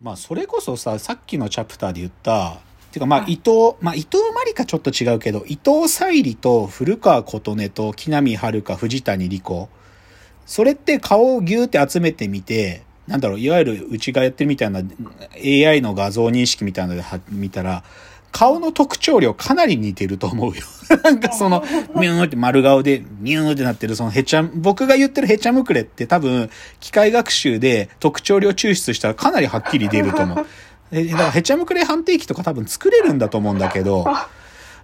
まあそれこそさ、さっきのチャプターで言った、てかまあ伊藤、まあ伊藤まりかちょっと違うけど、伊藤沙莉と古川琴音と木南遥、藤谷莉子。それって顔をギューって集めてみて、なんだろう、いわゆるうちがやってるみたいな AI の画像認識みたいなのでは見たら、顔の特徴量かなり似てると思うよ。なんかその、ミューって丸顔で、ミューってなってるそのヘチャム、僕が言ってるヘチャムクレって多分、機械学習で特徴量抽出したらかなりはっきり出ると思う。えだからヘチャムクレ判定器とか多分作れるんだと思うんだけど、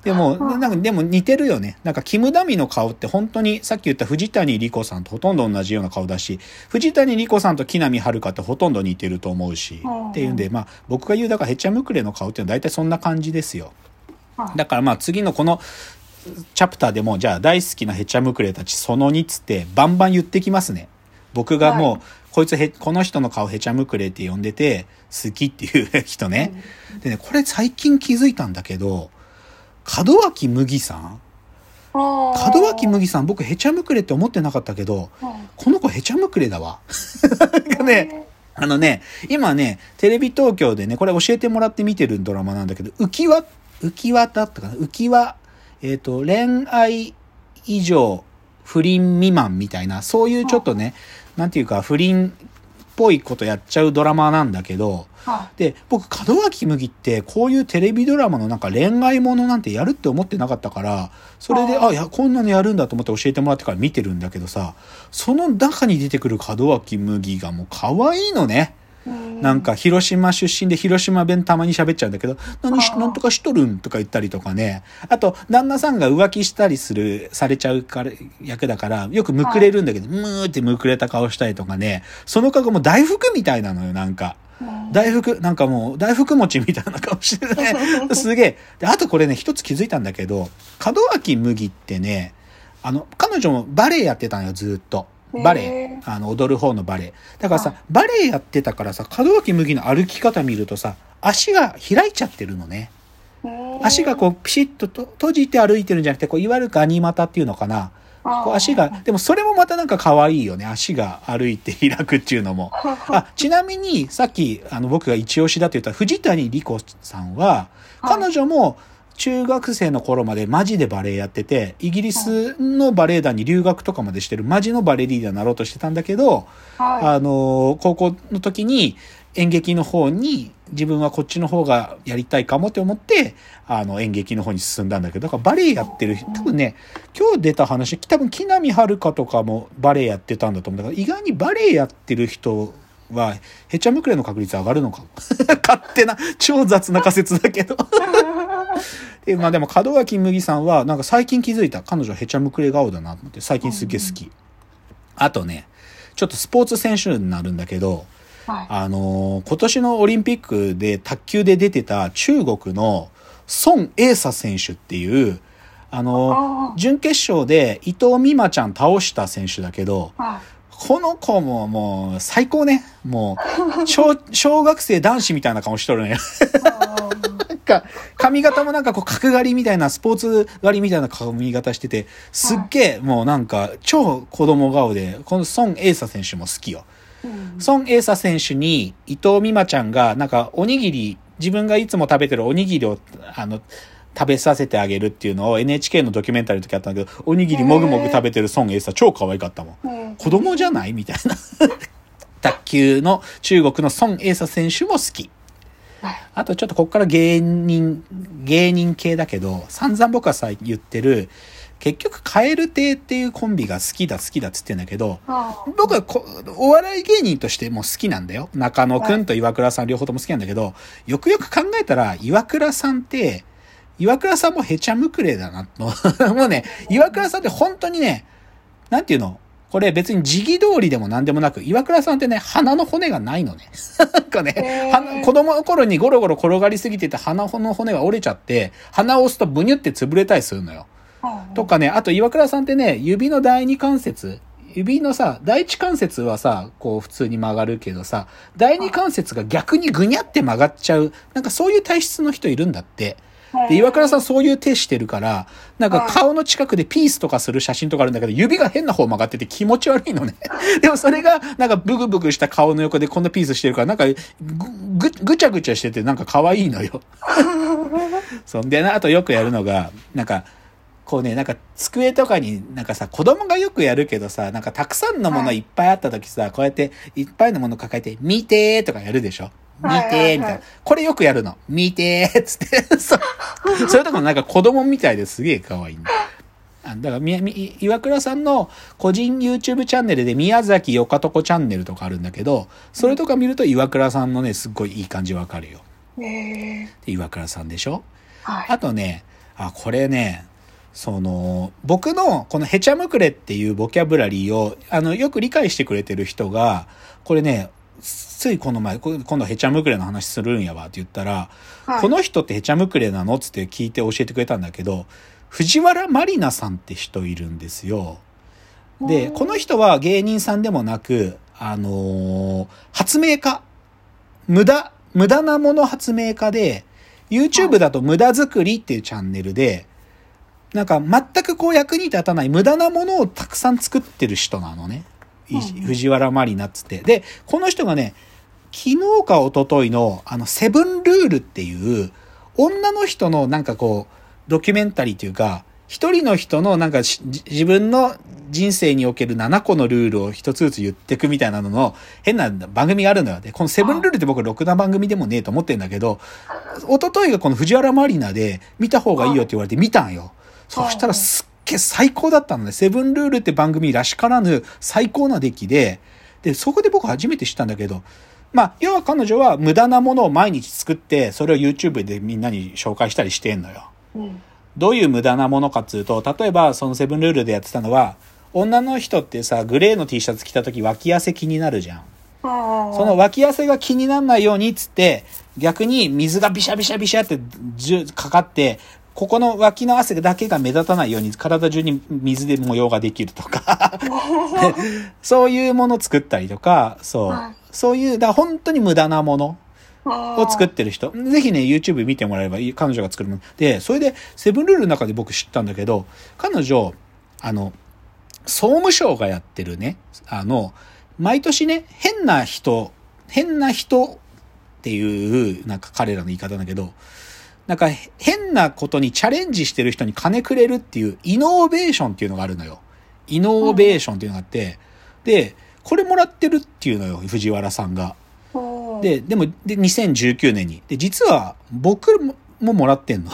でも、なんかでも似てるよね。なんかキムダミの顔って本当にさっき言った藤谷莉子さんとほとんど同じような顔だし、藤谷莉子さんと木南遥ってほとんど似てると思うし、うんっていうんで、まあ僕が言うだからヘチャムクレの顔っていうのは大体そんな感じですよ。はいだからまあ次のこのチャプターでもじゃあ大好きなヘチャムクレたちその2っつってバンバン言ってきますね。僕がもう、はいこいつへ、この人の顔ヘチャムクレって呼んでて好きっていう人ね。でね、これ最近気づいたんだけど、門脇麦さん？門脇麦さん僕ヘチャムクレって思ってなかったけど、この子ヘチャムクレだわ。なんかね、あのね、今ね、テレビ東京でね、これ教えてもらって見てるドラマなんだけど、浮き輪、浮き輪だったかな？浮き輪、えっ、と、恋愛以上不倫未満みたいな、そういうちょっとね、なんていうか不倫ぽいことやっちゃうドラマなんだけど、はで、僕、門脇麦って、こういうテレビドラマのなんか恋愛ものなんてやるって思ってなかったから、それで、あ、いや、こんなのやるんだと思って教えてもらってから見てるんだけどさ、その中に出てくる門脇麦がもう可愛いのね。い。なんか、広島出身で広島弁たまに喋っちゃうんだけど、何し、なんとかしとるんとか言ったりとかね。あと、旦那さんが浮気したりする、されちゃうから、役だから、よくむくれるんだけど、むーってむくれた顔したりとかね。その顔も大福みたいなのよ、なんか。うん大福、なんかもう、大福餅みたいな顔してるね。すげえ。で、あとこれね、一つ気づいたんだけど、門脇麦ってね、あの、彼女もバレエやってたのよ、ずーっと。バレエへ。あの、踊る方のバレエ。だからさはい、バレエやってたからさ、門脇麦の歩き方見るとさ、足が開いちゃってるのね。足がこう、ピシッとと閉じて歩いてるんじゃなくて、こう、いわゆるガニ股っていうのかな。こう足が、でもそれもまたなんか可愛いよね。足が歩いて開くっていうのも。あ、ちなみに、さっき、あの、僕が一押しだと言った藤谷莉子さんは、はい彼女も中学生の頃までマジでバレエやってて、イギリスのバレエ団に留学とかまでしてるマジのバレリーナになろうとしてたんだけど、はあの、高校の時に演劇の方に自分はこっちの方がやりたいかもって思って、あの演劇の方に進んだんだけど、だからバレエやってる人、多分ね、今日出た話、多分木南遥とかもバレエやってたんだと思うんだから、意外にバレエやってる人は、ヘチャムクレの確率上がるのかも。勝手な、超雑な仮説だけど。でまあでも門脇麦さんはなんか最近気づいた彼女ヘチャムクレ顔だなと思って最近すげえ好き、あとねちょっとスポーツ選手になるんだけどはい。あのー今年のオリンピックで卓球で出てた中国の孫英莎選手っていうあのーあ準決勝で伊藤美誠ちゃん倒した選手だけどあ。はい。この子ももう最高ねもう小 小学生男子みたいな顔しとるねか、髪型もなんかこう、角刈りみたいな、スポーツ刈りみたいな髪型してて、すっげえ、もうなんか、超子供顔で、この孫英莎選手も好きよ。うん孫英莎選手に、伊藤美誠ちゃんが、なんか、おにぎり、自分がいつも食べてるおにぎりを、あの、食べさせてあげるっていうのを NHK のドキュメンタリーの時あったんだけど、おにぎりもぐもぐ食べてる孫英莎超可愛かったもん。うん子供じゃない？みたいな。卓球の中国の孫英莎選手も好き。はいあとちょっとこっから芸人、芸人系だけど、散々僕はさ言ってる、結局、カエル亭っていうコンビが好きだ好きだっつってんだけど、あ僕はこお笑い芸人としても好きなんだよ。中野くんと岩倉さん両方とも好きなんだけど、よくよく考えたら、岩倉さんって、岩倉さんもへちゃむくれだなと。もうね、岩倉さんって本当にね、なんていうの？これ別に時期通りでも何でもなく、岩倉さんってね、鼻の骨がないのね。なんかね子供の頃にゴロゴロ転がりすぎてて鼻の骨が折れちゃって、鼻を押すとブニュって潰れたりするのよ。あ。とかね、あと岩倉さんってね、指の第二関節、指のさ、第一関節はさ、こう普通に曲がるけどさ、第二関節が逆にぐにゃって曲がっちゃう、なんかそういう体質の人いるんだって。で、岩倉さんそういう手してるから、なんか顔の近くでピースとかする写真とかあるんだけど、指が変な方曲がってて気持ち悪いのね。でもそれが、なんかブグブグした顔の横でこんなピースしてるから、なんか、ぐ、ぐ、ぐちゃぐちゃしててなんか可愛いのよ。そんでな、あとよくやるのが、なんか、こうね、なんか机とかになんかさ、子供がよくやるけどさ、なんかたくさんのものいっぱいあった時さ、こうやっていっぱいのもの抱えて、見てーとかやるでしょ見てーみたいな。これよくやるの。見てーつって。そう。それとかもなんか子供みたいですげえ可愛いんだ。あだからみ、み、岩倉さんの個人 YouTube チャンネルで宮崎よかとこチャンネルとかあるんだけど、それとか見ると岩倉さんのね、すっごいいい感じわかるよ。へえ。で岩倉さんでしょ？はい。あとね、あ、これね、その、僕のこのヘチャムクレっていうボキャブラリーを、あの、よく理解してくれてる人が、これね、ついこの前、こ今度ヘチャムクレの話するんやわって言ったら、はいこの人ってヘチャムクレなのつって聞いて教えてくれたんだけど、藤原まりなさんって人いるんですよ。で、この人は芸人さんでもなく、あのー発明家。無駄、無駄なもの発明家で、YouTube だと無駄作りっていうチャンネルで、なんか全くこう役に立たない無駄なものをたくさん作ってる人なのね。藤原まりなっつって。で、この人がね、昨日か一昨日のあのセブンルールっていう女の人のなんかこうドキュメンタリーというか、一人の人のなんか自分の人生における7個のルールを一つずつ言ってくみたいなのの変な番組があるのよ。で、このセブンルールって僕ろくな番組でもねえと思ってんだけど、一昨日がこの藤原マリナで見た方がいいよって言われて見たんよ。そしたらすっ最高だったのね。セブンルールって番組らしからぬ最高な出来で、で、そこで僕初めて知ったんだけど、まあ、要は彼女は無駄なものを毎日作って、それを YouTube でみんなに紹介したりしてんのよ。うん。どういう無駄なものかっつうと、例えばそのセブンルールでやってたのは、女の人ってさ、グレーの T シャツ着た時脇汗気になるじゃん。その脇汗が気にならないようにっつって、逆に水がビシャビシャビシャってじゅかかって、ここの脇の汗だけが目立たないように体中に水で模様ができるとか、そういうものを作ったりとか、そうはい。そういう、だ本当に無駄なものをを作ってる人。ぜひね、YouTube 見てもらえばいい。彼女が作るもの。で、それで、セブンルールの中で僕知ったんだけど、彼女、あの、総務省がやってるね、あの、毎年ね、変な人、変な人っていう、なんか彼らの言い方だけど、なんか変なことにチャレンジしてる人に金くれるっていう、イノーベーションっていうのがあるのよ。イノーベーションっていうのがあって、で、これもらってるっていうのよ、藤原さんが。で、でも、で、2019年に。で、実は、僕もももらってんの。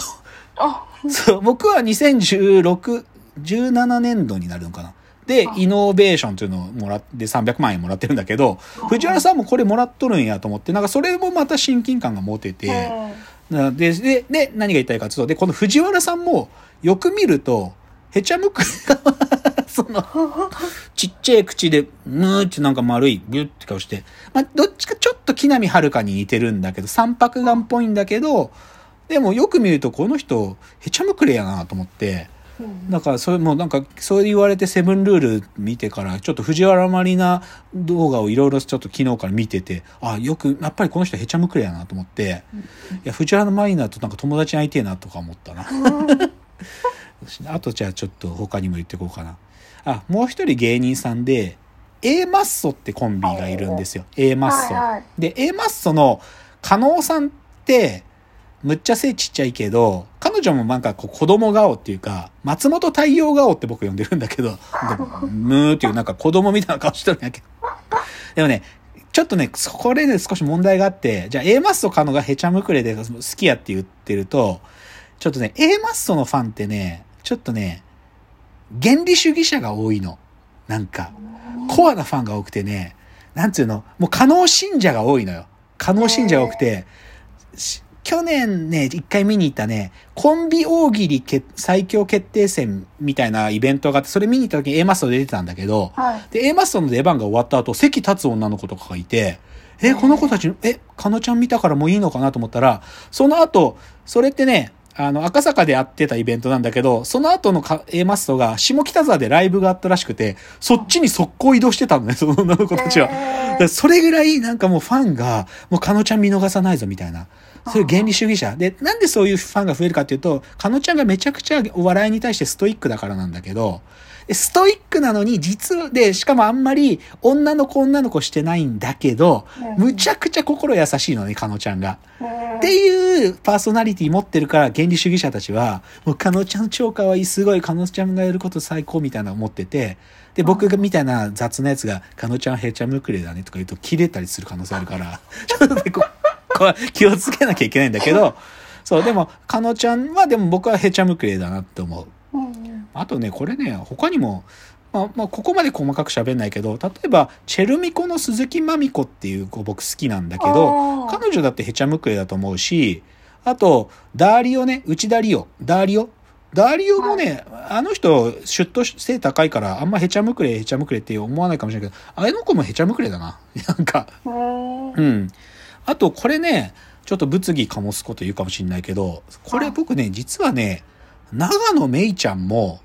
あ、そう、僕は2016、17年度になるのかな。であ、イノベーションというのをもらって300万円もらってるんだけど、藤原さんもこれもらっとるんやと思って、なんかそれもまた親近感が持てて、なで、で、で、何が言いたいかというと、で、この藤原さんも、よく見ると、へちゃむく、その、ちっちゃい口で、むーってなんか丸い、ビュって顔して、まあ、どっちかちょっと木南遥に似てるんだけど、三白眼っぽいんだけど、でもよく見るとこの人、へちゃむくれやなと思って、だからそれもなんかそう言われてセブンルール見てからちょっと藤原マリナ動画をいろいろちょっと昨日から見ててあよくやっぱりこの人へちゃむくれやなと思っていや藤原マリナとなんか友達に会いてえなとか思ったな。あ とじゃあちょっと他にも言っていこうかな。あもう一人芸人さんで A マッソってコンビがいるんですよ。A マッソ。はいはい。で A マッソの加納さんってむっちゃ背ちっちゃいけど、彼女もなんかこう子供顔っていうか、松本太陽顔って僕呼んでるんだけど、ムーっていうなんか子供みたいな顔してるんやけど。でもね、ちょっとね、これで少し問題があって、じゃあ A マッソカノがヘチャムクレで好きやって言ってると、ちょっとね、A マッソのファンってね、ちょっとね、原理主義者が多いの。なんか、コアなファンが多くてね、なんつうの、もう可能信者が多いのよ。可能信者が多くて、去年ね、一回見に行ったね、コンビ大喜利決最強決定戦みたいなイベントがあって、それ見に行った時に A マストで出てたんだけど、はい。で、A マストの出番が終わった後、席立つ女の子とかがいて、え、この子たち、え、かのちゃん見たからもういいのかなと思ったら、その後、それってね、あの、赤坂でやってたイベントなんだけど、その後のか A マストが下北沢でライブがあったらしくて、そっちに速攻移動してたのね、その女の子たちは。えーだそれぐらいなんかもうファンが、もうかのちゃん見逃さないぞみたいな。そういう原理主義者。で、なんでそういうファンが増えるかっていうと、かのちゃんがめちゃくちゃお笑いに対してストイックだからなんだけど、でストイックなのに、実は、で、しかもあんまり女の子女の子してないんだけど、むちゃくちゃ心優しいのね、かのちゃんが。っていうパーソナリティ持ってるから、原理主義者たちは、もうかのちゃん超可愛い、すごい、かのちゃんがやること最高みたいな思ってて、で、僕がみたいな雑なやつが、かのちゃんへちゃむくれだねとか言うと、切れたりする可能性あるから、ちょっとね、ここは気をつけなきゃいけないんだけど、そう、でも、かのちゃんは、でも僕はへちゃむくれだなって思う。あとね、これね、他にも、まあ、まあ、ここまで細かく喋んないけど、例えば、チェルミコの鈴木まみこっていう子僕好きなんだけど、彼女だってへちゃむくれだと思うし、あと、ダーリオね、内田リオ、ダーリオ。ダーリオもね、あの人、シュッと背高いから、あんまへちゃむくれ、へちゃむくれって思わないかもしれないけど、あの子もへちゃむくれだな。なんか、うん。あと、これね、ちょっと物議かもすこと言うかもしれないけど、これ僕ね、実はね、長野めいちゃんも、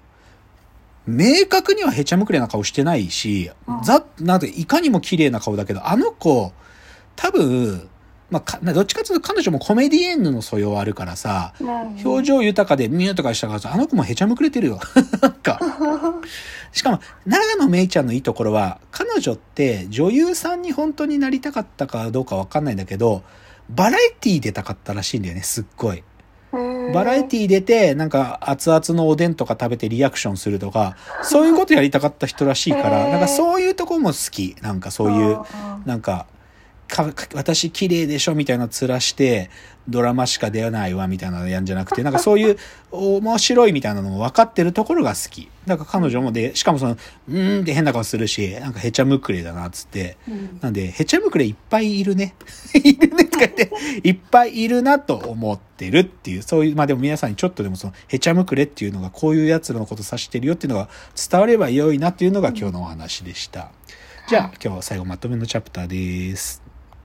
明確にはへちゃむくれな顔してないし、ざ、なんて、いかにも綺麗な顔だけど、あの子、多分、まあ、か、どっちかというと彼女もコメディエンヌの素養あるからさ、表情豊かでミューとかしたからさ、あの子もへちゃむくれてるよ。なんか。しかも、長野めいちゃんのいいところは、彼女って女優さんに本当になりたかったかどうかわかんないんだけど、バラエティー出たかったらしいんだよね、すっごい。バラエティー出て、なんか熱々のおでんとか食べてリアクションするとか、そういうことやりたかった人らしいから、なんかそういうとこも好き。なんかそういう、なんか、か私綺麗でしょみたいな面して、ドラマしか出ないわみたいなのやんじゃなくて、なんかそういう面白いみたいなのも分かってるところが好き。だから彼女もで、しかもその、うーんって変な顔するし、なんかへちゃむくれだなっつって。なんで、へちゃむくれいっぱいいるね。いるねとか言って、いっぱいいるなと思ってるっていう、そういう、まあでも皆さんにちょっとでもその、へちゃむくれっていうのがこういうやつらのこと指してるよっていうのが伝われば良いなっていうのが今日のお話でした。じゃあ今日最後まとめのチャプターです。